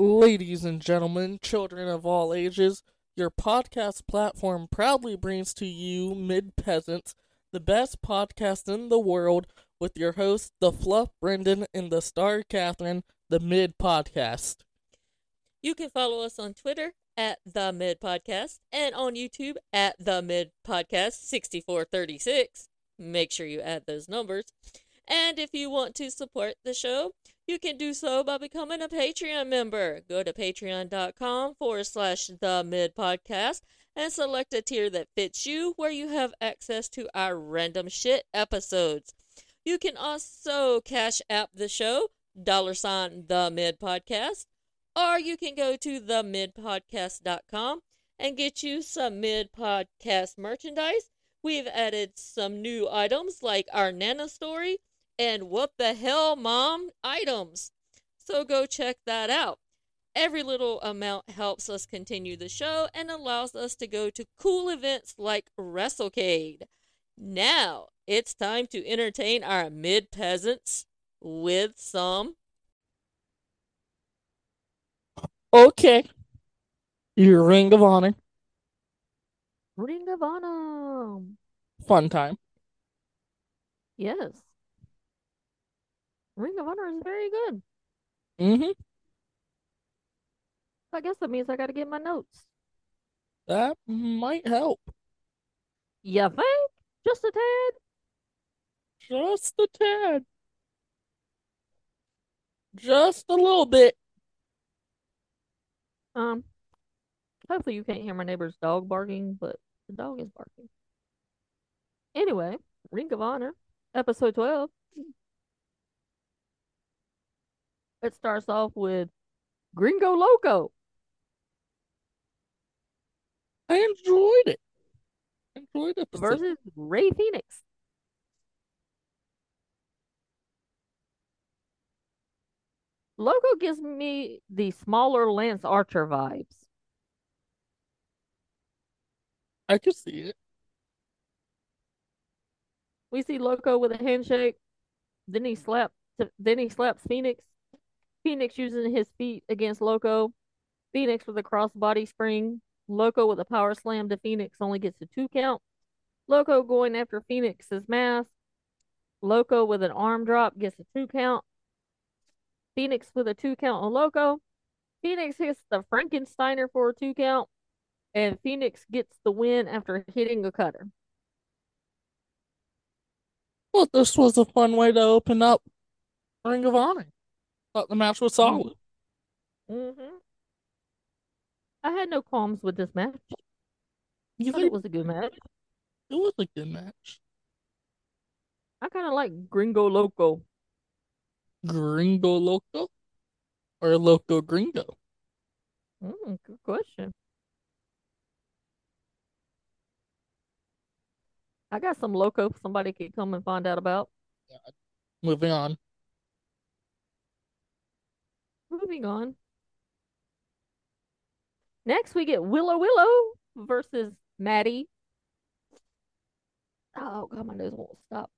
Ladies and gentlemen, children of all ages, your podcast platform proudly brings to you Mid Peasants, the best podcast in the world, with your hosts, the Fluff Brendan and the Star Catherine, the Mid Podcast. You can follow us on Twitter at the Mid Podcast and on YouTube at the Mid Podcast 6436. Make sure you add those numbers. And if you want to support the show, you can do so by becoming a Patreon member. Go to patreon.com forward slash the mid podcast and select a tier that fits you where you have access to our random shit episodes. You can also cash app the show, dollar sign the mid podcast, or you can go to themidpodcast.com and get you some mid podcast merchandise. We've added some new items like our Nana story and what the hell, mom items. So go check that out. Every little amount helps us continue the show and allows us to go to cool events like WrestleCade. Now it's time to entertain our mid peasants with some. Okay. Your Ring of Honor. Ring of Honor. Fun time. Yes. Ring of Honor is very good. Mm-hmm. I guess that means I got to get my notes. That might help. You think? Just a tad? Just a tad. Just a little bit. Um, hopefully you can't hear my neighbor's dog barking, but the dog is barking. Anyway, Ring of Honor, episode 12. It starts off with Gringo Loco. I enjoyed it. I Enjoyed it. versus Rey Fenix. Loco gives me the smaller Lance Archer vibes. I can see it. We see Loco with a handshake. Then he slaps. Then he slaps Fenix. Fenix using his feet against Loco. Fenix with a crossbody spring. Loco with a power slam to Fenix only gets a two count. Loco going after Fenix's mask. Loco with an arm drop gets a two count. Fenix with a two count on Loco. Fenix hits the Frankensteiner for a two count. And Fenix gets the win after hitting a cutter. Well, this was a fun way to open up Ring of Honor. Thought the match was solid. Mm-hmm. I had no qualms with this match. You thought it was a good match. it was a good match? I kind of like Gringo Loco. Gringo Loco or Loco Gringo? Mm, good question. I got some loco somebody could come and find out about. Yeah. Moving on. Moving on. Next, we get Willow Willow versus Maddie. Oh, God, my nose won't stop.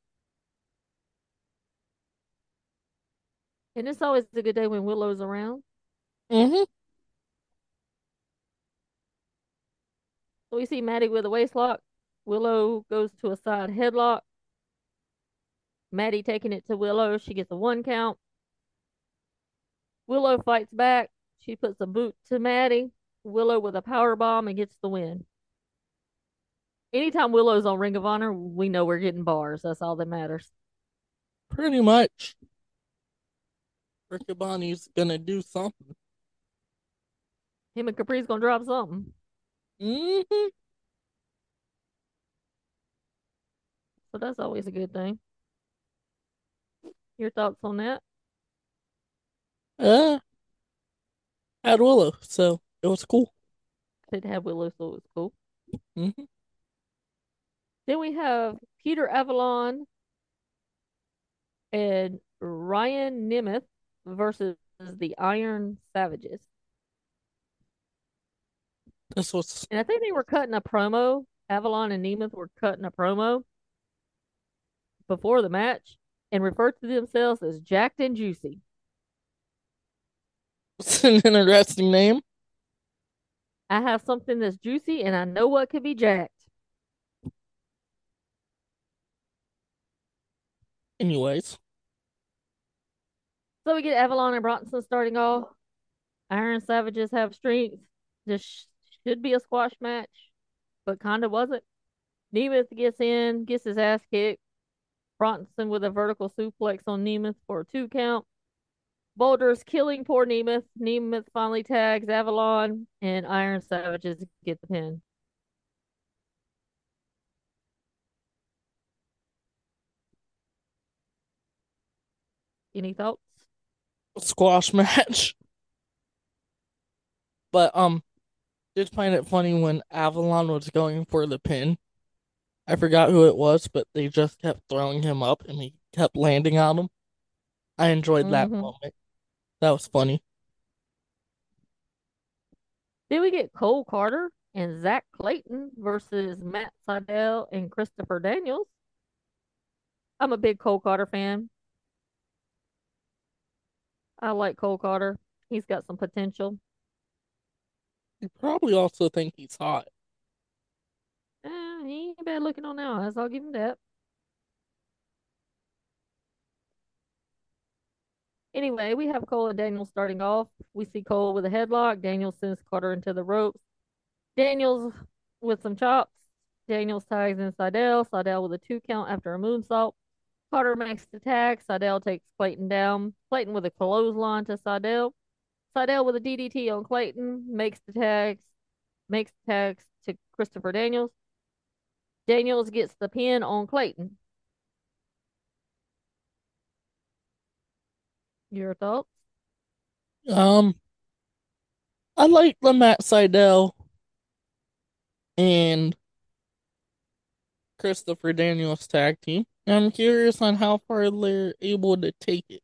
And it's always a good day when Willow's around. Mm-hmm. So we see Maddie with a waist lock. Willow goes to a side headlock. Maddie taking it to Willow. She gets a one count. Willow fights back. She puts a boot to Maddie. Willow with a power bomb and gets the win. Anytime Willow's on Ring of Honor, we know we're getting bars. That's all that matters. Pretty much. Riccaboni's gonna do something. Him and Caprice gonna drop something. Mm-hmm. So that's always a good thing. Your thoughts on that? Uh, I had Willow, so it was cool. Didn't have Willow, so it was cool. Mm-hmm. Then we have Peter Avalon and Ryan Nemeth versus the Iron Savages. This was And I think they were cutting a promo. Avalon and Nemeth were cutting a promo before the match and referred to themselves as jacked and juicy. It's an interesting name. I have something that's juicy and I know what could be jacked. Anyways, So we get Avalon and Bronson starting off. Iron Savages have strength. This sh- should be a squash match, but kind of wasn't. Nemeth gets in, gets his ass kicked. Bronson with a vertical suplex on Nemeth for a two count. Boulder's killing poor Nemeth. Nemeth finally tags Avalon, and Iron Savages get the pin. Any thoughts? squash match. But um, did find it funny when Avalon was going for the pin. I forgot who it was, but they just kept throwing him up and he kept landing on him. I enjoyed that Mhm. moment. That was funny. Then we get Cole Carter and Zack Clayton versus Matt Sydal and Christopher Daniels. I'm a big Cole Carter fan. I like Cole Carter. He's got some potential. You probably also think he's hot. Eh, he ain't bad looking on now, as I'll give him that. Anyway, we have Cole and Daniels starting off. We see Cole with a headlock. Daniels sends Carter into the ropes. Daniels with some chops. Daniels tags in Sydal. Sydal with a two count after a moonsault. Carter makes the tag. Sydal takes Clayton down. Clayton with a clothesline to Sydal. Sydal with a DDT on Clayton. Makes the tags. Makes the tags to Christopher Daniels. Daniels gets the pin on Clayton. Your thoughts? Um, I like the Matt Sydal and Christopher Daniels tag team. I'm curious on how far they're able to take it.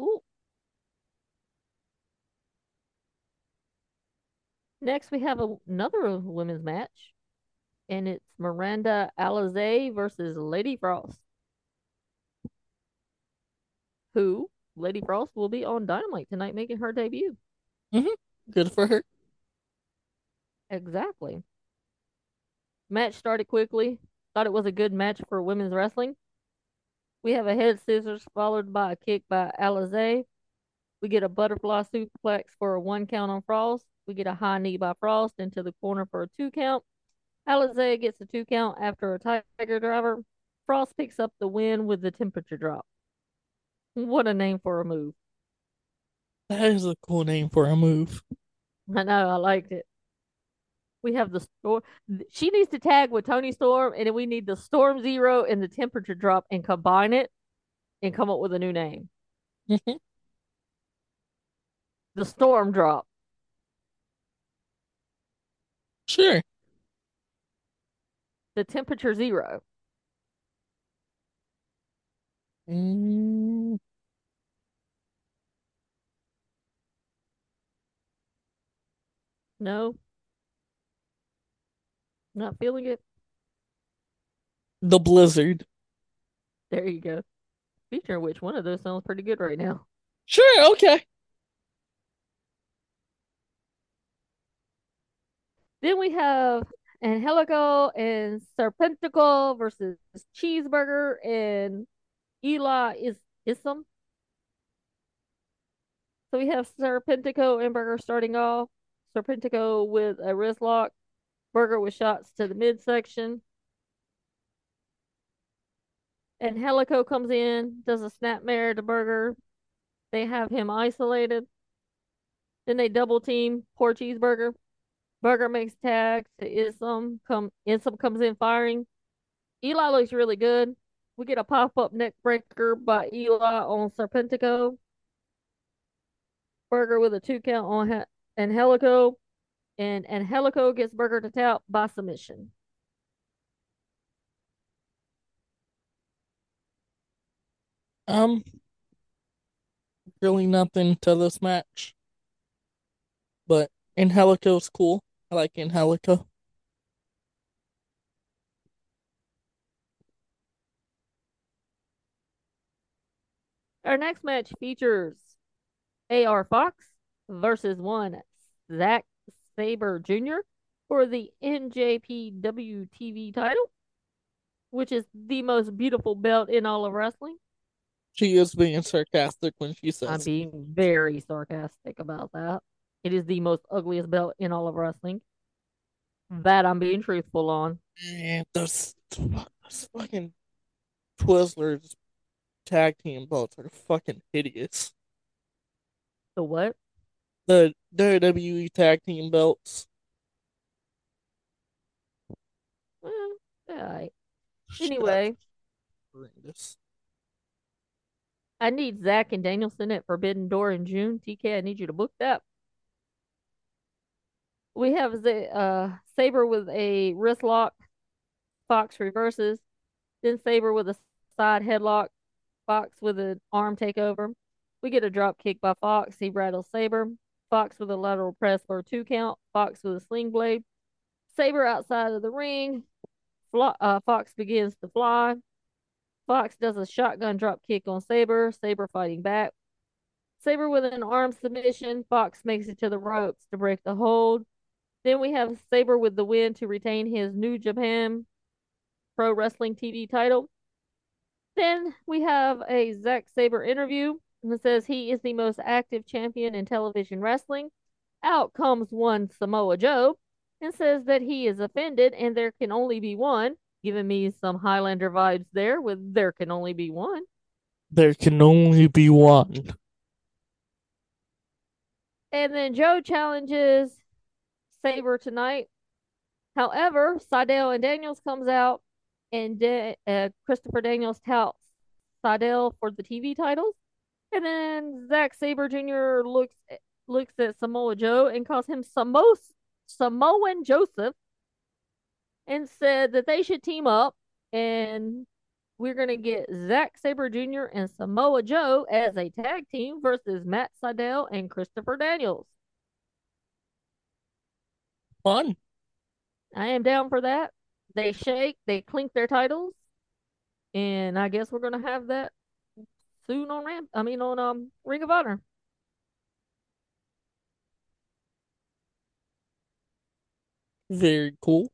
Ooh. Next, we have a, another women's match, and it's Miranda Alizé versus Lady Frost. Who, Lady Frost, will be on Dynamite tonight making her debut. Mm-hmm. Good for her. Exactly. Match started quickly. Thought it was a good match for women's wrestling. We have a head scissors followed by a kick by Alizé. We get a butterfly suplex for a one count on Frost. We get a high knee by Frost into the corner for a two count. Alizé gets a two count after a tiger driver. Frost picks up the win with the temperature drop. What a name for a move. That is a cool name for a move. I know, I liked it. We have the storm. She needs to tag with Toni Storm, and then we need the Storm Zero and the temperature drop and combine it and come up with a new name. The Storm Drop. Sure. The temperature zero. Mm, No. Not feeling it. the Blizzard. There you go. Featuring which one of those sounds pretty good right now. Sure, okay. Then we have Angelico and Serpentico versus Cheeseburger and Eli is Ism. So we have Serpentico and Burger starting off. Serpentico with a wrist lock. Burger with shots to the midsection. Angelico comes in, does a snapmare to Burger. They have him isolated. Then they double team poor cheeseburger. Burger makes tags to Isom. Come Isom comes in firing. Eli looks really good. We get a pop up neck breaker by Eli on Serpentico. Burger with a two count on Angelico. And Angelico gets Burger to tap by submission. Um, really nothing to this match. But Angelico's cool. I like Angelico. Our next match features AR Fox versus one Zack Sabre Jr. for the NJPW TV title, which is the most beautiful belt in all of wrestling. She is being sarcastic when she says I'm being very sarcastic about that. It is the most ugliest belt in all of wrestling. Hmm. That I'm being truthful on. Man, those, those fucking Twizzlers tag team belts are fucking hideous. The what? The WWE tag team belts. Eh, alright. Anyway, I need Zack and Danielson at Forbidden Door in June. TK, I need you to book that. We have the uh, Sabre with a wrist lock. Fox reverses. Then Sabre with a side headlock. Fox with an arm takeover. We get a drop kick by Fox. He rattles Sabre. Fox with a lateral press for a two count. Fox with a sling blade. Sabre outside of the ring. Flo- uh, Fox begins to fly. Fox does a shotgun drop kick on Sabre. Sabre fighting back. Sabre with an arm submission. Fox makes it to the ropes to break the hold. Then we have Sabre with the win to retain his New Japan Pro Wrestling TV title. Then we have a Zack Sabre interview that says he is the most active champion in television wrestling. Out comes one Samoa Joe and says that he is offended and there can only be one, giving me some Highlander vibes there with there can only be one. There can only be one. And then Joe challenges Sabre tonight. However, Sydal and Daniels comes out, and Da- uh, Christopher Daniels touts Sydal for the TV titles. And then Zack Sabre Jr. looks looks at Samoa Joe and calls him Samos Samoan Joseph, and said that they should team up, and we're gonna get Zack Sabre Jr. and Samoa Joe as a tag team versus Matt Sydal and Christopher Daniels. Fun. I am down for that. They shake, they clink their titles, and I guess we're gonna have that soon on Ram. I mean on um Ring of Honor. Very cool.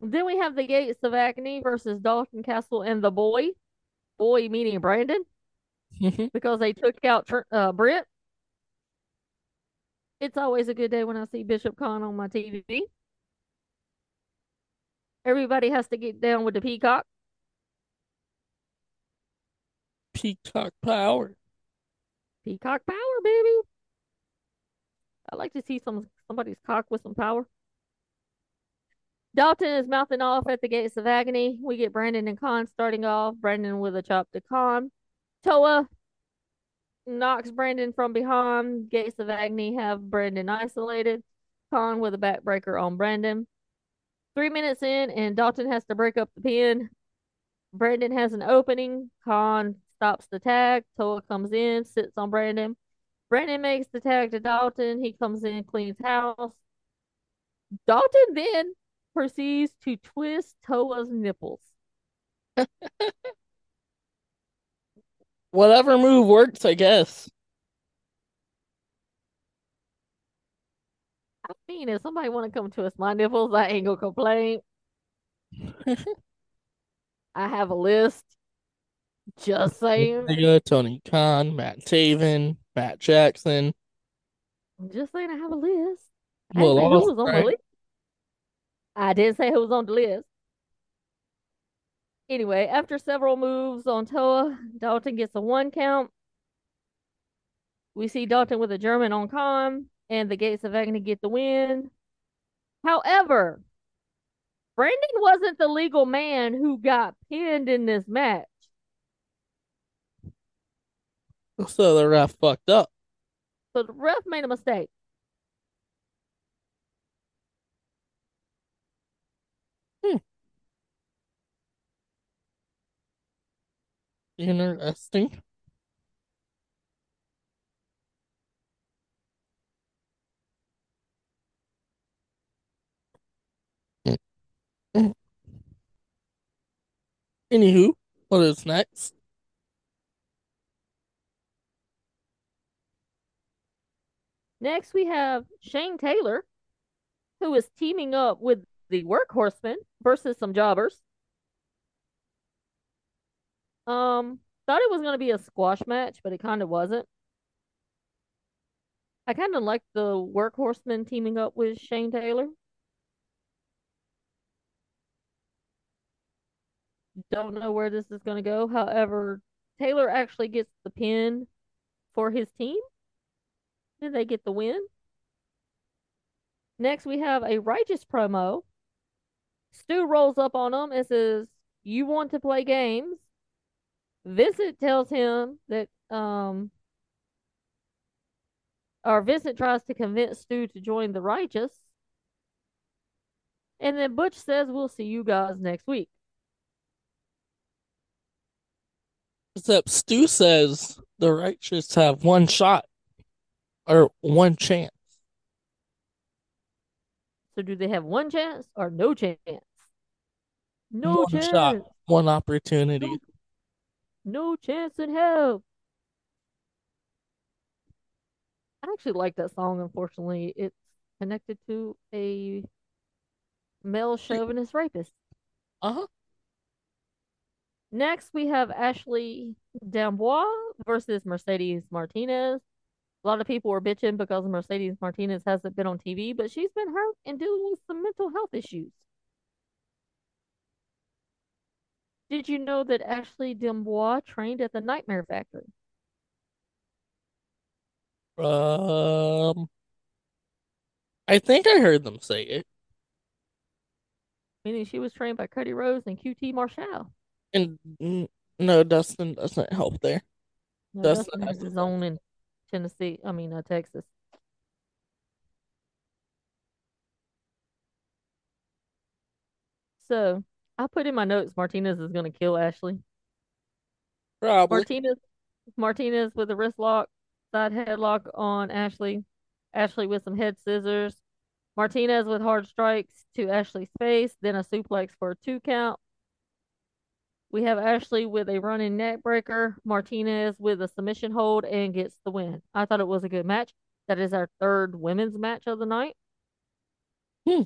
Then we have the Gates of Agony versus Dalton Castle and the Boy. Boy meaning Brandon because they took out uh, Brent. It's always a good day when I see Bishop Kaun on my TV. Everybody has to get down with the peacock. Peacock power. Peacock power, baby. I'd like to see some somebody's cock with some power. Dalton is mouthing off at the gates of agony. We get Brandon and Kaun starting off. Brandon with a chop to Kaun. Toa knocks Brandon from behind. Gates of agony have Brandon isolated. Kaun with a backbreaker on Brandon. Three minutes in, and Dalton has to break up the pin. Brandon has an opening. Kaun stops the tag. Toa comes in, sits on Brandon. Brandon makes the tag to Dalton. He comes in, cleans house. Dalton then proceeds to twist Toa's nipples. Whatever move works, I guess. I mean, if somebody want to come twist my nipples, I ain't gonna complain. I have a list. Just saying. Tony Khan, Matt Taven, Matt Jackson. Just saying I have a list. I Well, didn't say who was on the list. I didn't say who was on the list. Anyway, after several moves on Toa, Dalton gets a one count. We see Dalton with a German on Kaun, and the Gates of Agony get the win. However, Brandon wasn't the legal man who got pinned in this match. So the ref fucked up. So the ref made a mistake. Hmm. Interesting. Hmm. Hmm. Anywho, what is next? Next, we have Shane Taylor, who is teaming up with the Workhorsemen versus some jobbers. Um, thought it was going to be a squash match, but it kind of wasn't. I kind of like the Workhorsemen teaming up with Shane Taylor. Don't know where this is going to go. However, Taylor actually gets the pin for his team. And they get the win. Next, we have a righteous promo. Stu rolls up on him and says, You want to play games? Vincent tells him that, um, or Vincent tries to convince Stu to join the righteous. And then Butch says, We'll see you guys next week. Except Stu says the righteous have one shot or one chance. So do they have one chance or no chance? No one chance. shot, one opportunity. No, no chance in hell. I actually like that song. Unfortunately, it's connected to a male chauvinist rapist. Uh huh. Next, we have Ashley D'Amboise versus Mercedes Martinez. A lot of people were bitching because Mercedes Martinez hasn't been on TV, but she's been hurt and dealing with some mental health issues. Did you know that Ashley D'Amboise trained at the Nightmare Factory? Um, I think I heard them say it. Meaning she was trained by Cody Rhodes and QT Marshall. And no, Dustin doesn't help there. No, Dustin Dustin has has his own in Tennessee. I mean, uh, Texas. So I put in my notes Martinez is going to kill Ashley. Probably. Martinez, Martinez with a wrist lock, side headlock on Ashley. Ashley with some head scissors. Martinez with hard strikes to Ashley's face, then a suplex for a two count. We have Ashley with a running neck breaker, Martinez with a submission hold and gets the win. I thought it was a good match. That is our third women's match of the night. Hmm.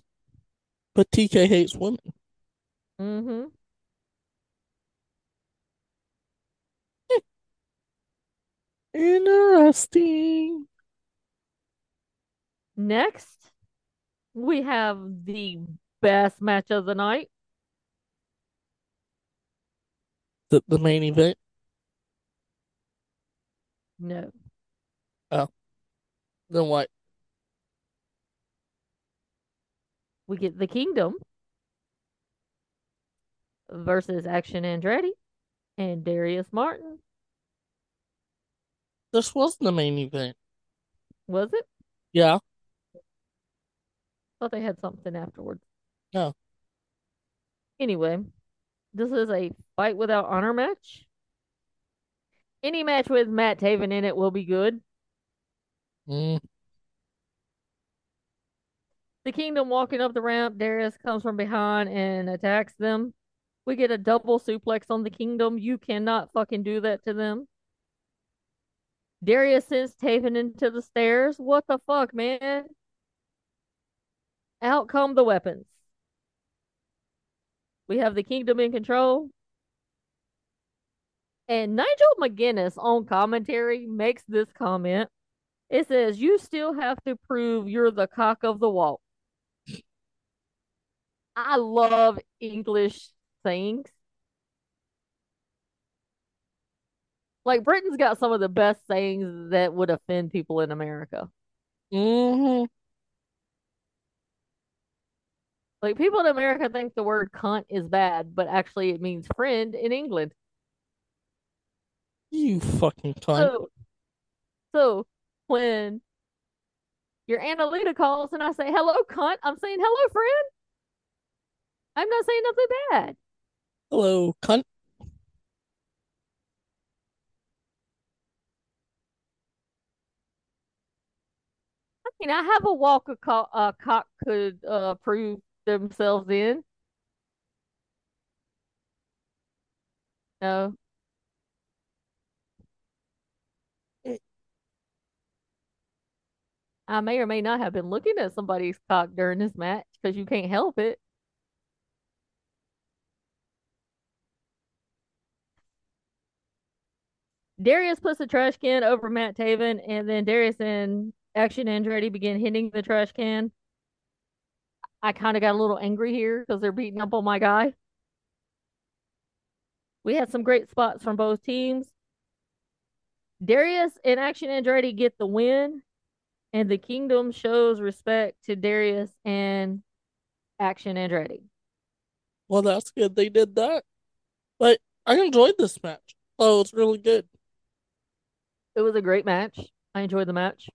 But TK hates women. Mm-hmm. Interesting. Next, we have the best match of the night. The the main event. No. Oh. Then what? We get the Kingdom versus Action Andretti and Darius Martin. This wasn't the main event. Was it? Yeah. Thought they had something afterwards. No. Anyway, this is a fight without honor match. Any match with Matt Taven in it will be good. Mm, The Kingdom walking up the ramp. Darius comes from behind and attacks them. We get a double suplex on the Kingdom. You cannot fucking do that to them. Darius sends Taven into the stairs. What the fuck, man? Out come the weapons. We have the Kingdom in control. And Nigel McGuinness on commentary makes this comment. It says, You still have to prove you're the cock of the walk. I love English things. Like Britain's got some of the best sayings that would offend people in America. hmm Like people in America think the word cunt is bad, but actually it means friend in England. You fucking cunt. So, so when your Annalita calls and I say hello cunt, I'm saying hello friend. I'm not saying nothing bad. Hello, cunt. I mean, I have a walk a co- uh, cock could uh, prove themselves in. No. I may or may not have been looking at somebody's cock during this match because you can't help it. Darius puts the trash can over Matt Taven, and then Darius and Action Andretti begin hitting the trash can. I kind of got a little angry here because they're beating up on my guy. We had some great spots from both teams. Darius and Action Andretti get the win, and the Kingdom shows respect to Darius and Action Andretti. Well, that's good. They did that. But I enjoyed this match. Oh, it's really good. It was a great match. I enjoyed the match.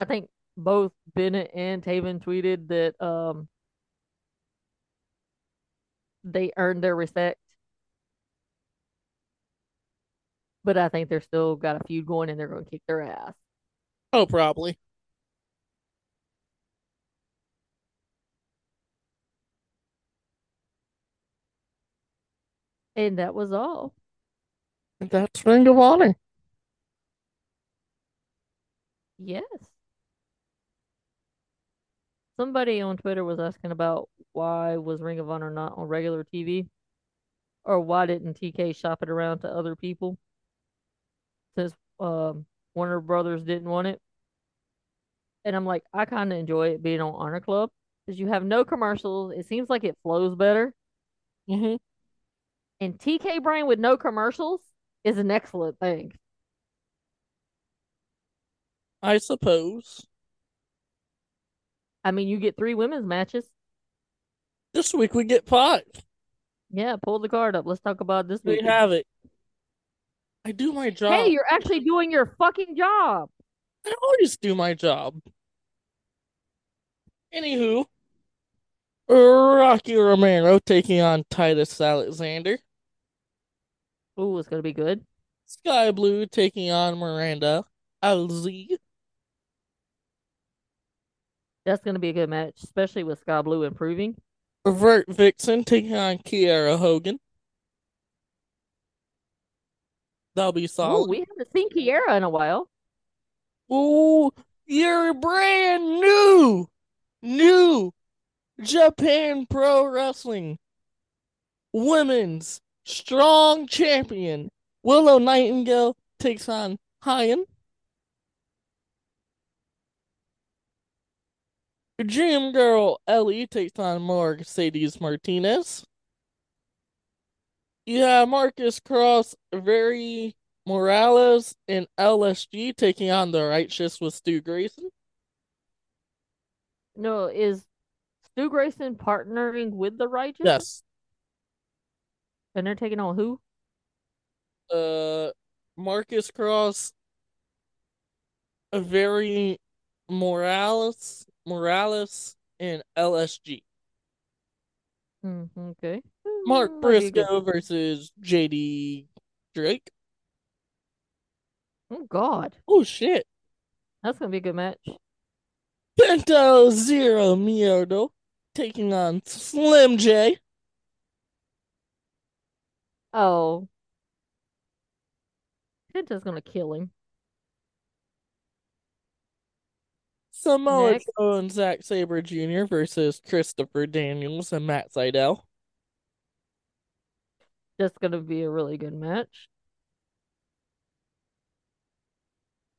I think both Bennett and Taven tweeted that um they earned their respect. But I think they're still got a feud going and they're going to kick their ass. Oh, probably. And that was all. That's Ring of Honor. Yes. Somebody on Twitter was asking about why was Ring of Honor not on regular TV? Or why didn't TK shop it around to other people? Since um, Warner Brothers didn't want it. And I'm like, I kind of enjoy it being on Honor Club because you have no commercials. It seems like it flows better. Mm-hmm. And TK Brain with no commercials is an excellent thing. I suppose. I mean, you get three women's matches. This week we get five. Yeah, pull the card up. Let's talk about this We week. have it. I do my job. Hey, you're actually doing your fucking job. I always do my job. Anywho, Rocky Romero taking on Titus Alexander. Ooh, it's gonna be good. Skye Blue taking on Miranda Alizé. That's gonna be a good match, especially with Skye Blue improving. Vert Vixen taking on Kiera Hogan. That'll be Ooh, solid. we haven't seen Kiera in a while. Ooh, you're brand new, new Japan Pro Wrestling Women's Strong Champion. Willow Nightingale takes on Hyan. Dream Girl Ellie takes on Mercedes Martinez. Yeah, Marcus Kross, Vary Morales and LSG taking on the Righteous with Stu Grayson. No, is Stu Grayson partnering with the Righteous? Yes. And they're taking on who? Uh, Marcus Kross, a Vary Morales, Morales, and LSG. Mm, okay. Mark Mm, might be a good- Briscoe versus JD Drake. Oh God, Oh shit. that's gonna be a good match. Penta Zero Miedo taking on Slim J. Oh, Penta's gonna kill him. Samoa Next. Joe and Zack Sabre Jr. versus Christopher Daniels and Matt Sydal. That's gonna be a really good match.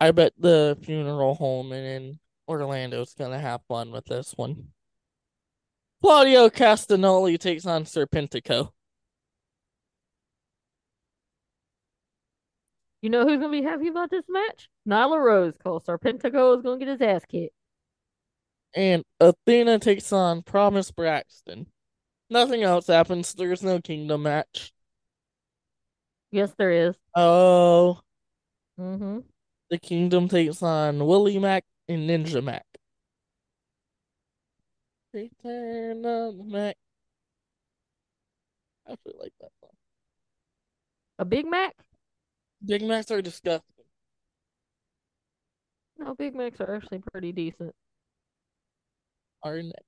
I bet the funeral home in Orlando's gonna have fun with this one. Claudio Castagnoli takes on Serpentico. You know who's gonna be happy about this match? Nyla Rose, cause Serpentico is gonna get his ass kicked. And Athena takes on Promise Braxton. Nothing else happens. There's no kingdom match. Yes, there is. Oh, Mm-hmm. the kingdom takes on Willie Mack and Ninja Mack. Return of the Mac. I actually like that song. A Big Mac? Big Macs are disgusting. No, Big Macs are actually pretty decent. Our next.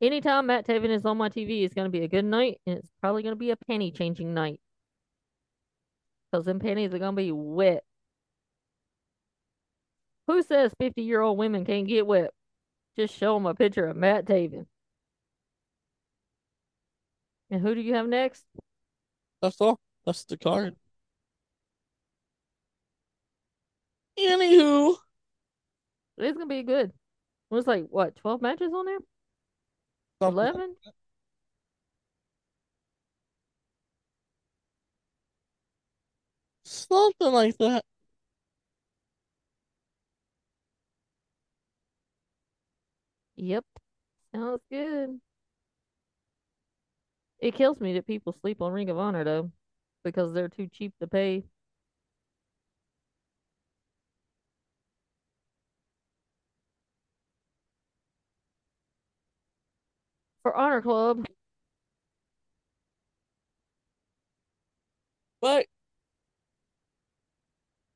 Anytime Matt Taven is on my TV, it's gonna be a good night, and it's probably gonna be a penny changing night. Because them panties are going to be wet. Who says 50 year old women can't get wet? Just show them a picture of Matt Taven. And who do you have next? That's all. That's the card. Anywho, It's to be good. It was like, what, 12 matches on there? like 11? Something like that. Yep. Sounds good. It kills me that people sleep on Ring of Honor, though, because they're too cheap to pay. For Honor Club, But,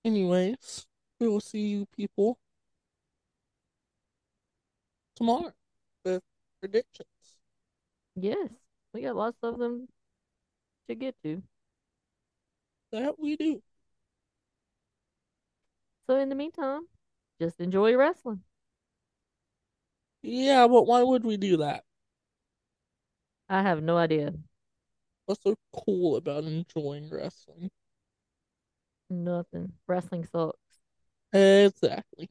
anyways, we will see you people tomorrow with predictions. yes, we got lots of them to get to. That we do. So in the meantime, just enjoy wrestling. Yeah, but why would we do that? I have no idea. What's so cool about enjoying wrestling? Nothing. Wrestling sucks. Exactly.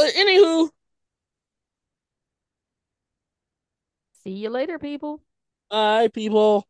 But anywho, See you later, people. bye people.